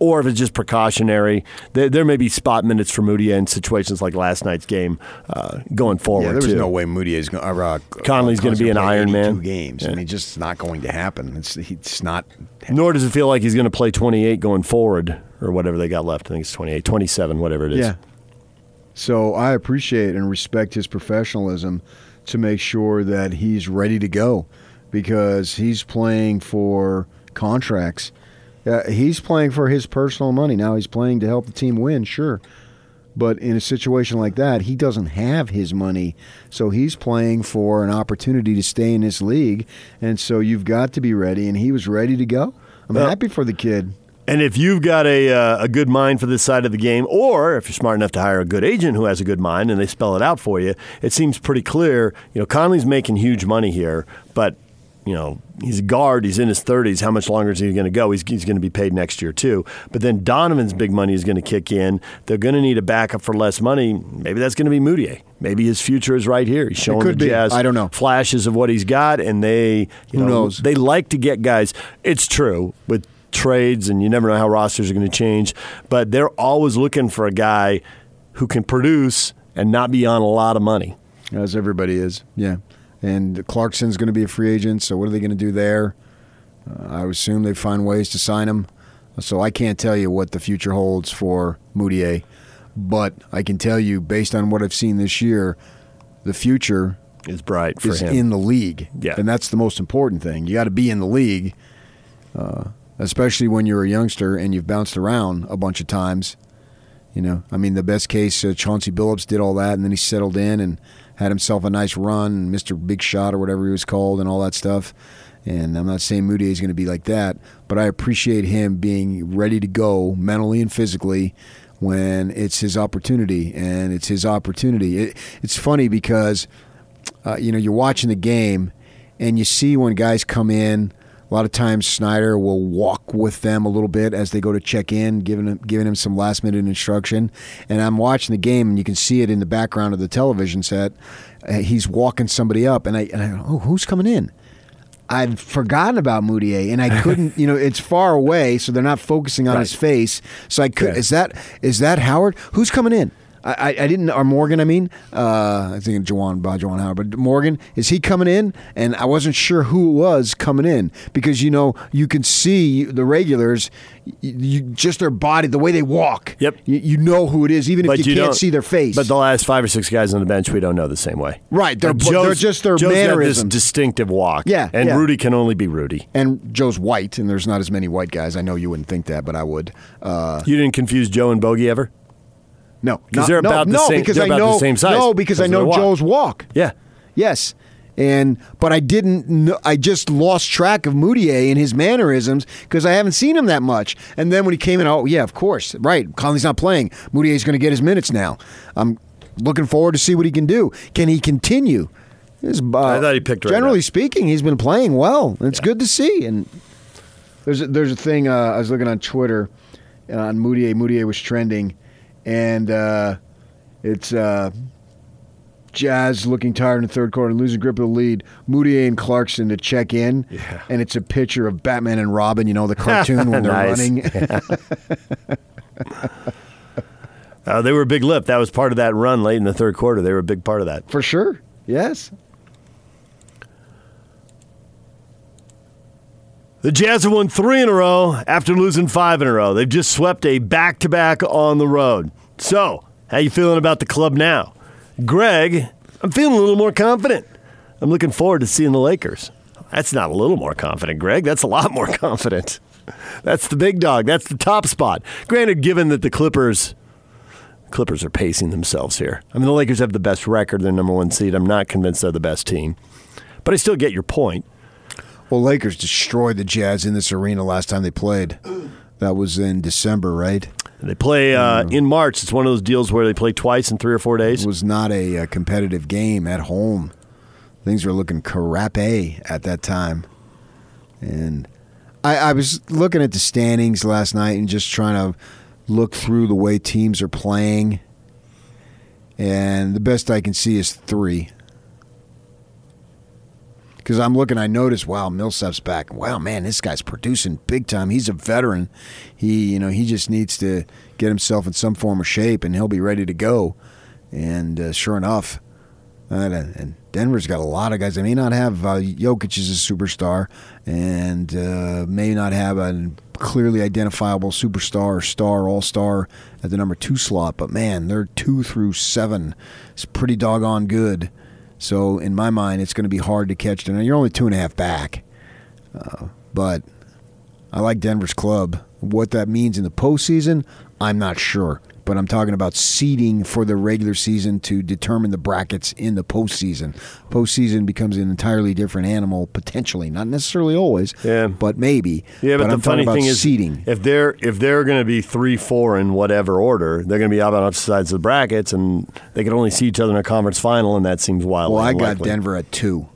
Speaker 3: or if it's just precautionary. There, there may be spot minutes for Moody in situations like last night's game uh, going forward.
Speaker 4: Yeah, there was
Speaker 3: too.
Speaker 4: no way Moody is going. Uh,
Speaker 3: Conley's gonna be an Iron Man.
Speaker 4: Two games.
Speaker 3: Yeah.
Speaker 4: I mean, just not going to happen. It's it's not.
Speaker 3: Nor does it feel like he's going to play 28 going forward or whatever they got left. I think it's 28, 27, whatever it is.
Speaker 4: Yeah. So I appreciate and respect his professionalism to make sure that he's ready to go because he's playing for contracts. Uh, he's playing for his personal money. Now he's playing to help the team win, sure. But in a situation like that, he doesn't have his money. So he's playing for an opportunity to stay in this league. And so you've got to be ready. And he was ready to go. I'm
Speaker 3: Well-
Speaker 4: happy for the kid.
Speaker 3: And if you've got a, uh, a good mind for this side of the game, or if you're smart enough to hire a good agent who has a good mind and they spell it out for you, it seems pretty clear. You know, Conley's making huge money here, but you know he's a guard. He's in his 30s. How much longer is he going to go? He's, he's going to be paid next year too. But then Donovan's big money is going to kick in. They're going to need a backup for less money. Maybe that's going to be Moutier. Maybe his future is right here. He's showing the
Speaker 4: be.
Speaker 3: Jazz
Speaker 4: I don't know.
Speaker 3: flashes of what he's got, and they you
Speaker 4: Who
Speaker 3: know,
Speaker 4: knows?
Speaker 3: they like to get guys. It's true with trades, and you never know how rosters are going to change. But they're always looking for a guy who can produce and not be on a lot of money.
Speaker 4: As everybody is, yeah. And Clarkson's going to be a free agent, so what are they going to do there? Uh, I assume they find ways to sign him. So I can't tell you what the future holds for Mudiay, but I can tell you, based on what I've seen this year, the future
Speaker 3: is bright for
Speaker 4: is
Speaker 3: him.
Speaker 4: in the league.
Speaker 3: Yeah.
Speaker 4: And that's the most important thing. You got to be in the league, uh, especially when you're a youngster and you've bounced around a bunch of times. You know, I mean, the best case, uh, Chauncey Billups did all that, and then he settled in and had himself a nice run, Mr. Big Shot or whatever he was called, and all that stuff. And I'm not saying Moody is going to be like that, but I appreciate him being ready to go mentally and physically when it's his opportunity, and it's his opportunity. It, it's funny because uh, you know you're watching the game, and you see when guys come in. A lot of times Snyder will walk with them a little bit as they go to check in, giving him, giving him some last minute instruction. And I'm watching the game, and you can see it in the background of the television set. Uh, he's walking somebody up, and I, and I go, oh, who's coming in? I'd forgotten about Mudiay, and I couldn't. You know, it's far away, so they're not focusing on his face. So I could.
Speaker 3: Yeah.
Speaker 4: Is that is that Howard? Who's coming in? I, I, didn't. Or Morgan? I mean, uh, I think Juwan by Juwan Howard, but Morgan is he coming in? And I wasn't sure who it was coming in because you know you can see the regulars, you, you just their body, the way they walk.
Speaker 3: Yep.
Speaker 4: You, you know who it is, even if you, can't see their face.
Speaker 3: But the last five or six guys on the bench, we don't know the same way.
Speaker 4: Right, they're- they're just their
Speaker 3: Joe's got this
Speaker 4: mannerisms.
Speaker 3: distinctive walk.
Speaker 4: Yeah,
Speaker 3: and
Speaker 4: yeah.
Speaker 3: Rudy can only be Rudy.
Speaker 4: and Joe's white, and there's not as many white guys. I know you wouldn't think that, but I would. Uh,
Speaker 3: You didn't confuse Joe and Bogey ever?
Speaker 4: No,
Speaker 3: 'Cause
Speaker 4: no,
Speaker 3: they're
Speaker 4: no,
Speaker 3: about the
Speaker 4: no,
Speaker 3: same-
Speaker 4: because
Speaker 3: they're
Speaker 4: I
Speaker 3: about the
Speaker 4: know
Speaker 3: same size
Speaker 4: No, because I know
Speaker 3: walk.
Speaker 4: Joe's walk.
Speaker 3: Yeah.
Speaker 4: Yes. And but I didn't. Know, I just lost track of Mudiay and his mannerisms because I haven't seen him that much. And then when he came in, oh yeah, of course, right. Conley's not playing. Mudiay's going to get his minutes now. I'm looking forward to see what he can do. Can he continue? His, uh,
Speaker 3: I thought he picked right
Speaker 4: Generally
Speaker 3: up.
Speaker 4: speaking, he's been playing well. It's good to see. And there's a, there's a thing uh, I was looking on Twitter uh, on Mudiay. Mudiay was trending, and uh, it's uh, Jazz looking tired in the third quarter, and losing grip of the lead. Mudiay and Clarkson to check in,
Speaker 3: Yeah.
Speaker 4: and it's a picture of Batman and Robin. You know the cartoon when they're running.
Speaker 3: Uh, they were a big lift. That was part of that run late in the third quarter. They were a big part of that.
Speaker 4: For sure. Yes.
Speaker 3: The Jazz have won three in a row after losing five in a row. They've just swept a back-to-back on the road. So, how you feeling about the club now? Greg, I'm feeling a little more confident. I'm looking forward to seeing the Lakers. That's not a little more confident, Greg. That's a lot more confident. That's the big dog. That's the top spot. Granted, given that the Clippers Clippers are pacing themselves here. I mean, the Lakers have the best record. They're number one seed. I'm not convinced they're the best team. But I still get your point.
Speaker 4: Well, Lakers destroyed the Jazz in this arena last time they played. That was in December, right?
Speaker 3: They play uh, in March. It's one of those deals where they play twice in three or four days.
Speaker 4: It was not a, uh competitive game at home. Things were looking crappy at that time. And I, I was looking at the standings last night and just trying to look through the way teams are playing. And the best I can see is three. Because I'm looking, I noticed, wow, Millsap's back. Wow, man, this guy's producing big time. He's a veteran. He, you know, he just needs to get himself in some form of shape, and he'll be ready to go. And uh, sure enough, uh, and Denver's got a lot of guys. They may not have uh, Jokic as a superstar, and uh, may not have a clearly identifiable superstar or star, all star at the number two slot. But man, they're two through seven. It's pretty doggone good. So in my mind, it's going to be hard to catch them. You're only two and a half back, uh, but I like Denver's club. What that means in the postseason, I'm not sure. But I'm talking about seeding for the regular season to determine the brackets in the postseason. Postseason becomes an entirely different animal, potentially, not necessarily always,
Speaker 3: Yeah.
Speaker 4: but maybe.
Speaker 3: Yeah, but,
Speaker 4: I'm
Speaker 3: the funny
Speaker 4: about
Speaker 3: thing is,
Speaker 4: seeding.
Speaker 3: if they're if they're going to be three, four in whatever order, they're going to be out on opposite sides of the brackets, and they can only see each other in a conference final, and that seems wildly
Speaker 4: Well, I got. Denver at two.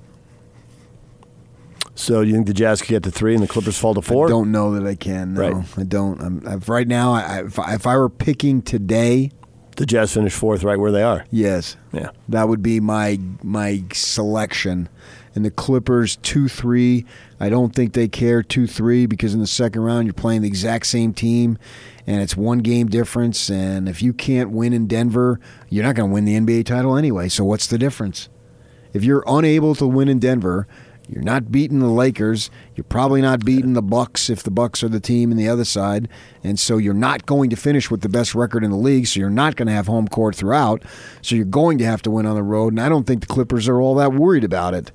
Speaker 3: So, you think the Jazz could get to three, and the Clippers fall to four?
Speaker 4: I don't know that I can. No,
Speaker 3: Right.
Speaker 4: I don't. I'm, I've, right now, I, if, I, if I were picking today,
Speaker 3: The Jazz finish fourth, right where they are.
Speaker 4: yes,
Speaker 3: Yeah.
Speaker 4: that would be my my selection. and the Clippers 2 3. I don't think they care 2 3 because in the second round, you're playing the exact same team and it's one game difference. And if you can't win in Denver, you're not going to win the NBA title anyway. So what's the difference? If you're unable to win in Denver, you're not beating the Lakers. You're probably not beating the Bucks if the Bucks are the team in the other side, and so you're not going to finish with the best record in the league. So you're not going to have home court throughout. So you're going to have to win on the road, and I don't think the Clippers are all that worried about it.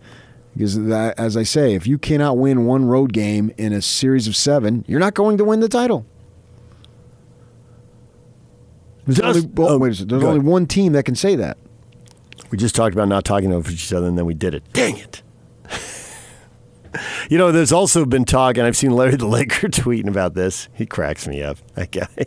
Speaker 4: Because, that, as I say, if you cannot win one road game in a series of seven, you're not going to win the title. There's,
Speaker 3: Just-
Speaker 4: only,
Speaker 3: oh, um,
Speaker 4: wait a second. There's only
Speaker 3: ahead.
Speaker 4: one team that can say that.
Speaker 3: We just talked about not talking over each other, and then we did it. Dang it. You know, there's also been talk, and I've seen Larry the Laker tweeting about this. He cracks me up, that guy.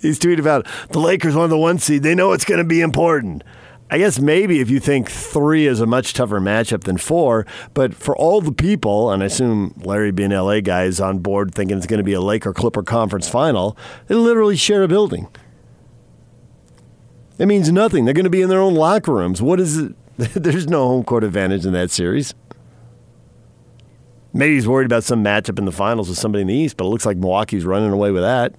Speaker 3: He's tweeting about the Lakers on the one seed. They know it's going to be important. I guess maybe if you think three is a much tougher matchup than four, but for all the people, and I assume Larry being LA guy is on board thinking it's going to be a Laker Clipper conference final, they literally share a building. It means nothing. They're going to be in their own locker rooms. What is it? There's no home court advantage in that series. Maybe he's worried about some matchup in the finals with somebody in the East, but it looks like Milwaukee's running away with that.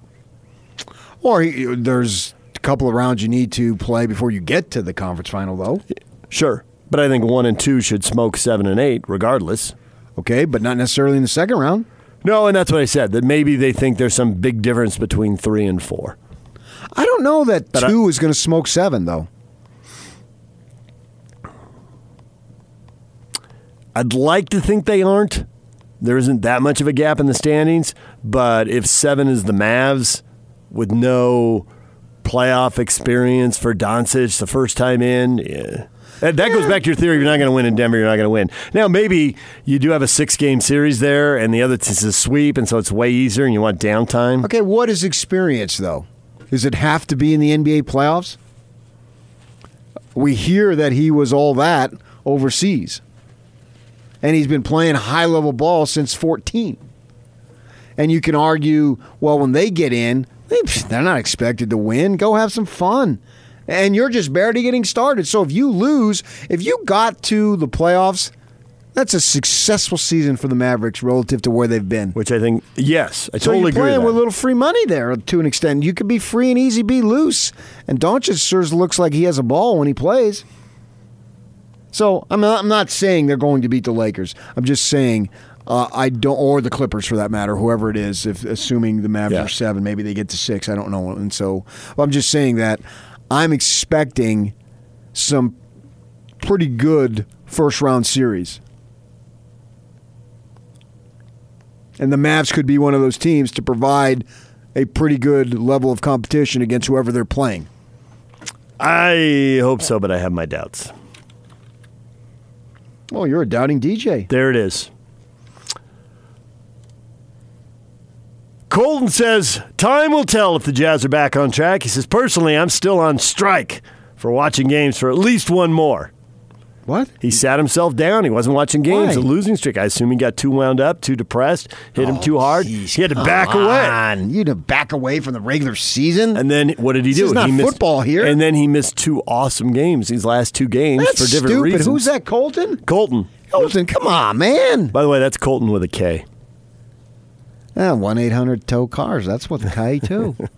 Speaker 4: Or he- there's a couple of rounds you need to play before you get to the conference final, though.
Speaker 3: Sure. But I think one and two should smoke seven and eight, regardless.
Speaker 4: Okay, but not necessarily in the second round.
Speaker 3: No, and that's what I said, that maybe they think there's some big difference between three and four.
Speaker 4: I don't know that
Speaker 3: But I-
Speaker 4: two is going to smoke seven, though.
Speaker 3: I'd like to think they aren't. There isn't that much of a gap in the standings, but if seven is the Mavs with no playoff experience for Doncic the first time in, yeah. That, that goes back to your theory. You're not going to win in Denver. You're not going to win. Now, maybe you do have a six game series there, and the other is a sweep, and so it's way easier, and you want downtime.
Speaker 4: Okay, what is experience, though? Does it have to be in the NBA playoffs? We hear that he was all that overseas. And he's been playing high level ball since 14. And you can argue, well, when they get in, they- they're not expected to win. Go have some fun. And you're just barely getting started. So if you lose, if you got to the playoffs, that's a successful season for the Mavericks relative to where they've been.
Speaker 3: Which I think, yes, I
Speaker 4: So
Speaker 3: totally
Speaker 4: you're
Speaker 3: agree.
Speaker 4: playing
Speaker 3: with
Speaker 4: with a little free money there to an extent. You could be free and easy, be loose. And Doncic sure looks like he has a ball when he plays. So I'm not, I'm not saying they're going to beat the Lakers. I'm just saying uh, I don't, or the Clippers for that matter, whoever it is. If assuming the Mavs
Speaker 3: Yeah.
Speaker 4: are seven, maybe they get to six. I don't know. And so I'm just saying that I'm expecting some pretty good first round series. And the Mavs could be one of those teams to provide a pretty good level of competition against whoever they're playing.
Speaker 3: I hope so, but I have my doubts.
Speaker 4: Oh, you're a doubting DJ.
Speaker 3: There it is. Colton says, Time will tell if the Jazz are back on track. He says, Personally, I'm still on strike for watching games for at least one more.
Speaker 4: What?
Speaker 3: He sat himself down. He wasn't watching games.
Speaker 4: Why?
Speaker 3: A losing streak. I assume he got too wound up, too depressed, hit him oh, too hard. he had to back away.
Speaker 4: On. You to back away from the regular season?
Speaker 3: And then what did he
Speaker 4: This
Speaker 3: do?
Speaker 4: is not
Speaker 3: he missed,
Speaker 4: football here.
Speaker 3: And then he missed two awesome games. These last two games
Speaker 4: That's
Speaker 3: for different
Speaker 4: stupid.
Speaker 3: reasons.
Speaker 4: Who's that, Colton?
Speaker 3: Colton.
Speaker 4: Colton, come on, man.
Speaker 3: By the way, that's Colton with a K.
Speaker 4: Yeah, 1 800 tow cars. That's what the K too.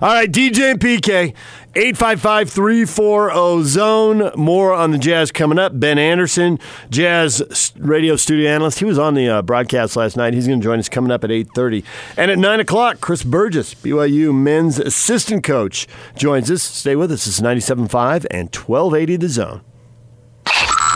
Speaker 3: All right, DJ and PK, 855 340 zone. More on the Jazz coming up. Ben Anderson, Jazz radio studio analyst. He was on the uh, broadcast last night. He's going to join us coming up at 8.30. And at 9 o'clock, Chris Burgess, BYU men's assistant coach, joins us. Stay with us. It's 97.5 and 1280 the zone.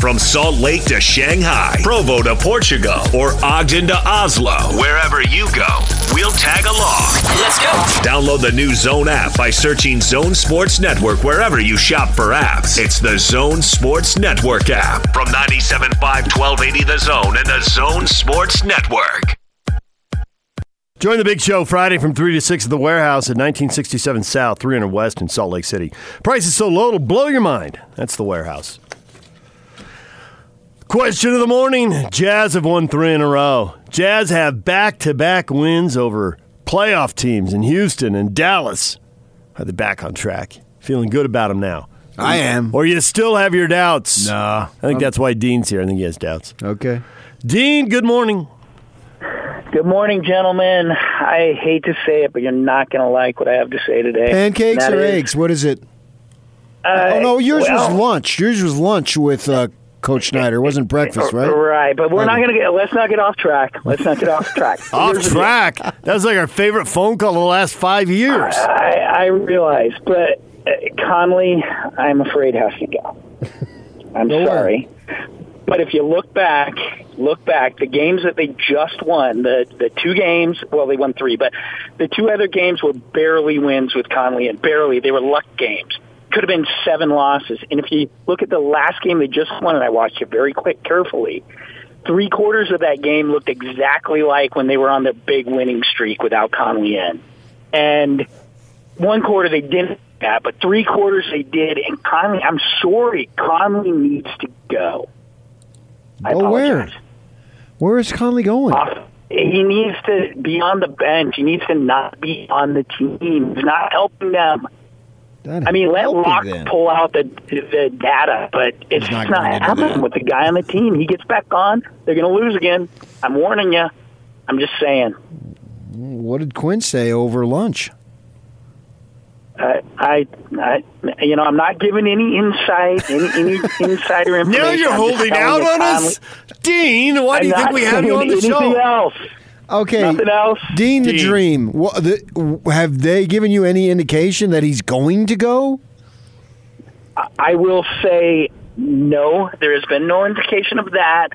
Speaker 5: From Salt Lake to Shanghai, Provo to Portugal, or Ogden to Oslo, wherever you go, we'll tag along.
Speaker 10: Let's go.
Speaker 5: Download the new Zone app by searching Zone Sports Network wherever you shop for apps. It's the Zone Sports Network app from 97.5 1280 The Zone and the Zone Sports Network.
Speaker 3: Join the big show Friday from 3 to 6 at the warehouse at 1967 South, 300 West in Salt Lake City. Price is so low it'll blow your mind. That's the warehouse. Question of the morning Jazz have won three in a row. Jazz have back to back wins over playoff teams in Houston and Dallas. Are they back on track? Feeling good about them now?
Speaker 4: I am.
Speaker 3: Or you still have your doubts?
Speaker 4: Nah.
Speaker 3: I think that's why Dean's here. I think he has doubts.
Speaker 4: Okay.
Speaker 3: Dean, good morning.
Speaker 10: Good morning, gentlemen. I hate to say it, but you're not going to like what I have to say today.
Speaker 4: Pancakes or
Speaker 10: that is-
Speaker 4: eggs? What is it?
Speaker 10: Uh,
Speaker 4: oh no, yours was lunch. Yours was lunch with uh, Coach Snyder. It wasn't breakfast, right?
Speaker 10: Right, but we're not going to get. Let's not get off track. Let's not get off track.
Speaker 3: Off track. That was like our favorite phone call of the last five years.
Speaker 10: I, I realize, but uh, Conley, I'm afraid has to go. I'm
Speaker 4: where?
Speaker 10: sorry, but if you look back, look back, the games that they just won, the the two games, well, they won three, but the two other games were barely wins with Conley, and barely they were luck games. Could have been seven losses, and if you look at the last game they just won, and I watched it very quick, carefully. Three quarters of that game looked exactly like when they were on their big winning streak without Conley in. And one quarter they didn't that, but three quarters they did. And Conley, I'm sorry, Conley needs to go. I
Speaker 4: where?
Speaker 10: apologize.
Speaker 4: Where is Conley going?
Speaker 10: Off- He needs to be on the bench. He needs to not be on the team. He's not helping them. I mean, let Locke
Speaker 4: them.
Speaker 10: pull out the the data, but it's
Speaker 4: He's not
Speaker 10: just not,
Speaker 4: going to do
Speaker 10: happening with the guy on the team. He gets back on, they're going to lose again. I'm warning you. I'm just saying.
Speaker 4: What did Quinn say over lunch?
Speaker 10: I, I, I, you know, I'm not giving any insight, any, any insider information.
Speaker 3: Now you're
Speaker 10: I'm
Speaker 3: holding out on us? Dean, why do you think we have you on the show?
Speaker 10: Else.
Speaker 4: Okay,
Speaker 10: Nothing else.
Speaker 4: Dean the Dream. What, the, have they given you any indication that he's going to go?
Speaker 10: I will say no. There has been no indication of that,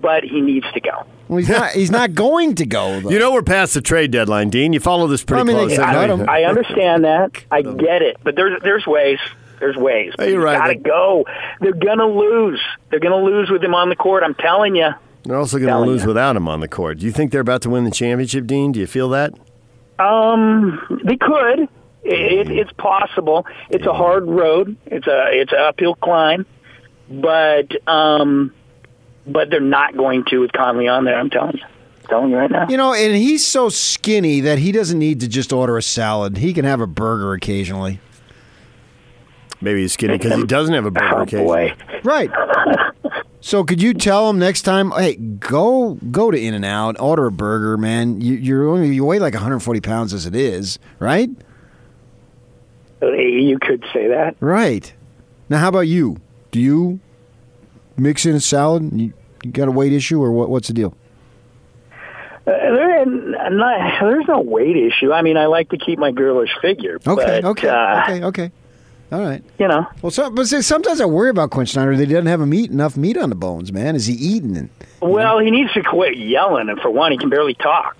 Speaker 10: but he needs to go.
Speaker 4: Well, he's not. He's not going to go. Though.
Speaker 3: You know we're past the trade deadline, Dean. You follow this pretty
Speaker 4: I mean, they
Speaker 3: close.
Speaker 4: said
Speaker 10: I,
Speaker 4: let.
Speaker 10: I understand that. I get it, but there's there's ways. There's ways.
Speaker 3: Oh, you're right.
Speaker 10: Got to go. They're gonna lose. They're gonna lose with him on the court. I'm telling you.
Speaker 3: They're also going to lose
Speaker 10: you.
Speaker 3: without him on the court. Do you think they're about to win the championship, Dean? Do you feel that?
Speaker 10: Um, they could. It, it's possible. It's a hard road. It's a it's an uphill climb, but um, but they're not going to with Conley on there. I'm telling you. telling you right now.
Speaker 4: You know, and he's so skinny that he doesn't need to just order a salad. He can have a burger occasionally.
Speaker 3: Maybe he's skinny because he doesn't have a burger
Speaker 10: Oh
Speaker 3: occasionally.
Speaker 10: boy.
Speaker 4: Right. So could you tell them next time? Hey, go go to In and Out, order a burger, man. You, you're only you weigh like 140 pounds as it is, right?
Speaker 10: You could say that.
Speaker 4: Right. Now, how about you? Do you mix in a salad? You, you got a weight issue, or what? What's the deal?
Speaker 10: Uh, there, not, there's no weight issue. I mean, I like to keep my girlish figure.
Speaker 4: Okay,
Speaker 10: but,
Speaker 4: okay,
Speaker 10: uh,
Speaker 4: okay, okay. All right.
Speaker 10: You know,
Speaker 4: Well, so, but see, sometimes I worry about Quinn Snyder. They doesn't have a meat enough meat on the bones, man. Is he eating
Speaker 10: well, he needs to quit yelling, and for one, he can barely talk.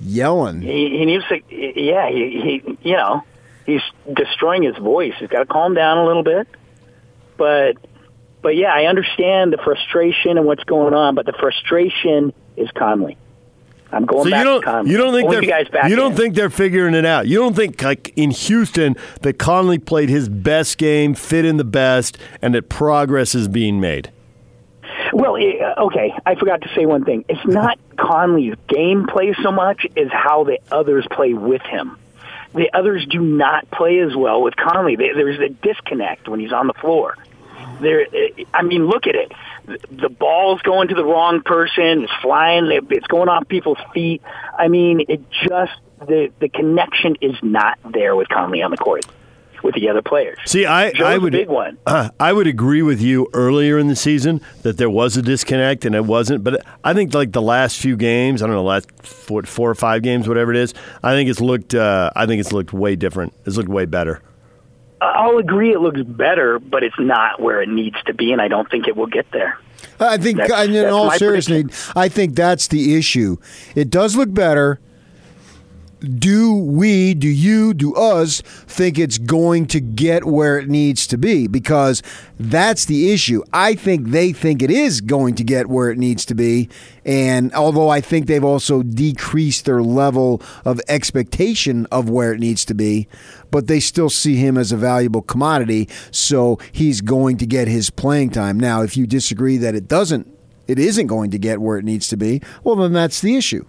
Speaker 4: Yelling.
Speaker 10: He, he needs to, yeah, he, he, you know, he's destroying his voice. He's got to calm down a little bit. But, but yeah, I understand the frustration and what's going on, but the frustration is Conley. I'm going
Speaker 3: So
Speaker 10: back
Speaker 3: you don't
Speaker 10: to Conley.
Speaker 3: you don't think they're
Speaker 10: you guys back
Speaker 3: you don't
Speaker 10: in.
Speaker 3: think they're figuring it out. You don't think like in Houston that Conley played his best game, fit in the best, and that progress is being made.
Speaker 10: Well, okay, I forgot to say one thing. It's not Conley's gameplay so much as how the others play with him. The others do not play as well with Conley. There's a disconnect when he's on the floor. There, I mean, look at it. The ball's going to the wrong person. It's flying. It's going off people's feet. I mean, it just the the connection is not there with Conley on the court with the other players.
Speaker 3: See, I
Speaker 10: Joe's
Speaker 3: I would
Speaker 10: big one.
Speaker 3: Uh, I would agree with you earlier in the season that there was a disconnect and it wasn't. But I think like the last few games, I don't know, last four, four or five games, whatever it is, I think it's looked. Uh, I think it's looked way different. It's looked way better.
Speaker 10: I'll agree it looks better, but it's not where it needs to be, and I don't think it will get there.
Speaker 4: I think,
Speaker 10: That's-
Speaker 4: in
Speaker 10: that's
Speaker 4: all seriousness, I think that's the issue. It does look better. Do we, do you, do us think it's going to get where it needs to be? Because that's the issue. I think they think it is going to get where it needs to be. And although I think they've also decreased their level of expectation of where it needs to be, but they still see him as a valuable commodity. So he's going to get his playing time. Now, if you disagree that it doesn't it isn't going to get where it needs to be, well, then that's the issue.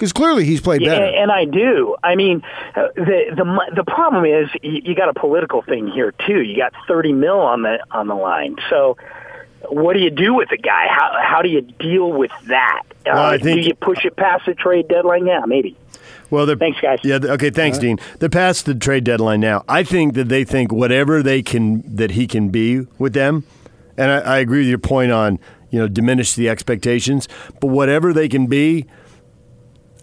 Speaker 4: Because clearly he's played
Speaker 10: Yeah,
Speaker 4: better.
Speaker 10: and I do. I mean, uh, the the the problem is you, you got a political thing here too. You got thirty mil on the on the line. So, what do you do with the guy? How how do you deal with that? Uh,
Speaker 3: Well, I think-
Speaker 10: do you push it past the trade deadline? Yeah, maybe.
Speaker 3: Well, they're,
Speaker 10: Thanks, guys.
Speaker 3: Yeah, okay, thanks, Dean. They're past the trade deadline now. I think that they think whatever they can that he can be with them, and I, I agree with your point on you know diminish the expectations, but whatever they can be,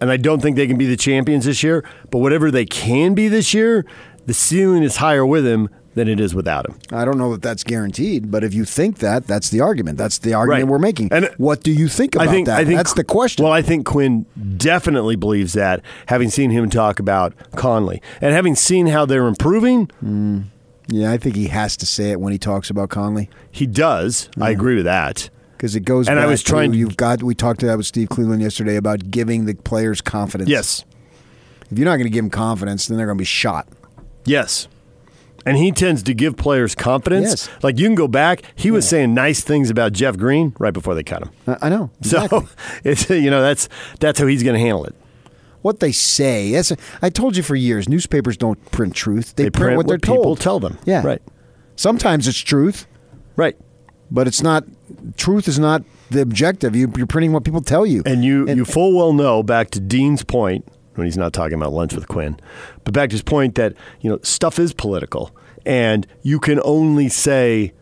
Speaker 3: and I don't think they can be the champions this year, but whatever they can be this year, the ceiling is higher with him than it is without him.
Speaker 4: I don't know that that's guaranteed, but if you think that, that's the argument. That's the argument
Speaker 3: Right.
Speaker 4: we're making.
Speaker 3: And-
Speaker 4: what do you think about
Speaker 3: I think,
Speaker 4: that?
Speaker 3: I think
Speaker 4: that's the question.
Speaker 3: Well, I think Quinn definitely believes that, having seen him talk about Conley and having seen how they're improving. Hmm.
Speaker 4: yeah, I think he has to say it when he talks about Conley
Speaker 3: He does. I agree with that.
Speaker 4: Because it goes.
Speaker 3: And I
Speaker 4: back
Speaker 3: was trying
Speaker 4: To, you've got. We talked to that with Steve Cleveland yesterday about giving the players confidence.
Speaker 3: Yes.
Speaker 4: If you're not going to give them confidence, then they're going to be shot.
Speaker 3: Yes. And he tends to give players confidence.
Speaker 4: Yes.
Speaker 3: Like you can go back, he was saying nice things about Jeff Green right before they cut him.
Speaker 4: I, know. Exactly.
Speaker 3: So it's you know that's that's how he's going to handle it.
Speaker 4: what they say. That's I told you for years. Newspapers don't print truth. They,
Speaker 3: They
Speaker 4: print,
Speaker 3: print
Speaker 4: what they're
Speaker 3: people
Speaker 4: told.
Speaker 3: tell them.
Speaker 4: Yeah.
Speaker 3: Right.
Speaker 4: Sometimes it's truth,
Speaker 3: Right.
Speaker 4: but it's not. Truth is not the objective. You, you're printing what people tell you.
Speaker 3: And you you full well know back to Dean's point when he's not talking about lunch with Quinn, but back to his point that you know stuff is political and you can only say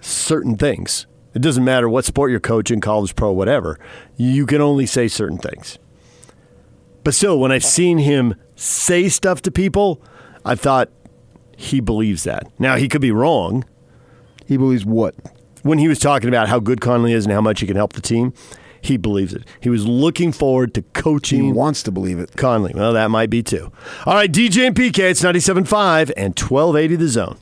Speaker 3: certain things. It doesn't matter what sport you're coaching, college, pro, whatever. You can only say certain things. But still, when I've seen him say stuff to people, I thought he believes that. Now he could be wrong.
Speaker 4: He believes what?
Speaker 3: When he was talking about how good Conley is and how much he can help the team, he believes it. He was looking forward to coaching.
Speaker 4: He wants to believe it.
Speaker 3: Conley. Well, that might be too. All right, DJ and PK, it's 97.5 and 1280 the zone.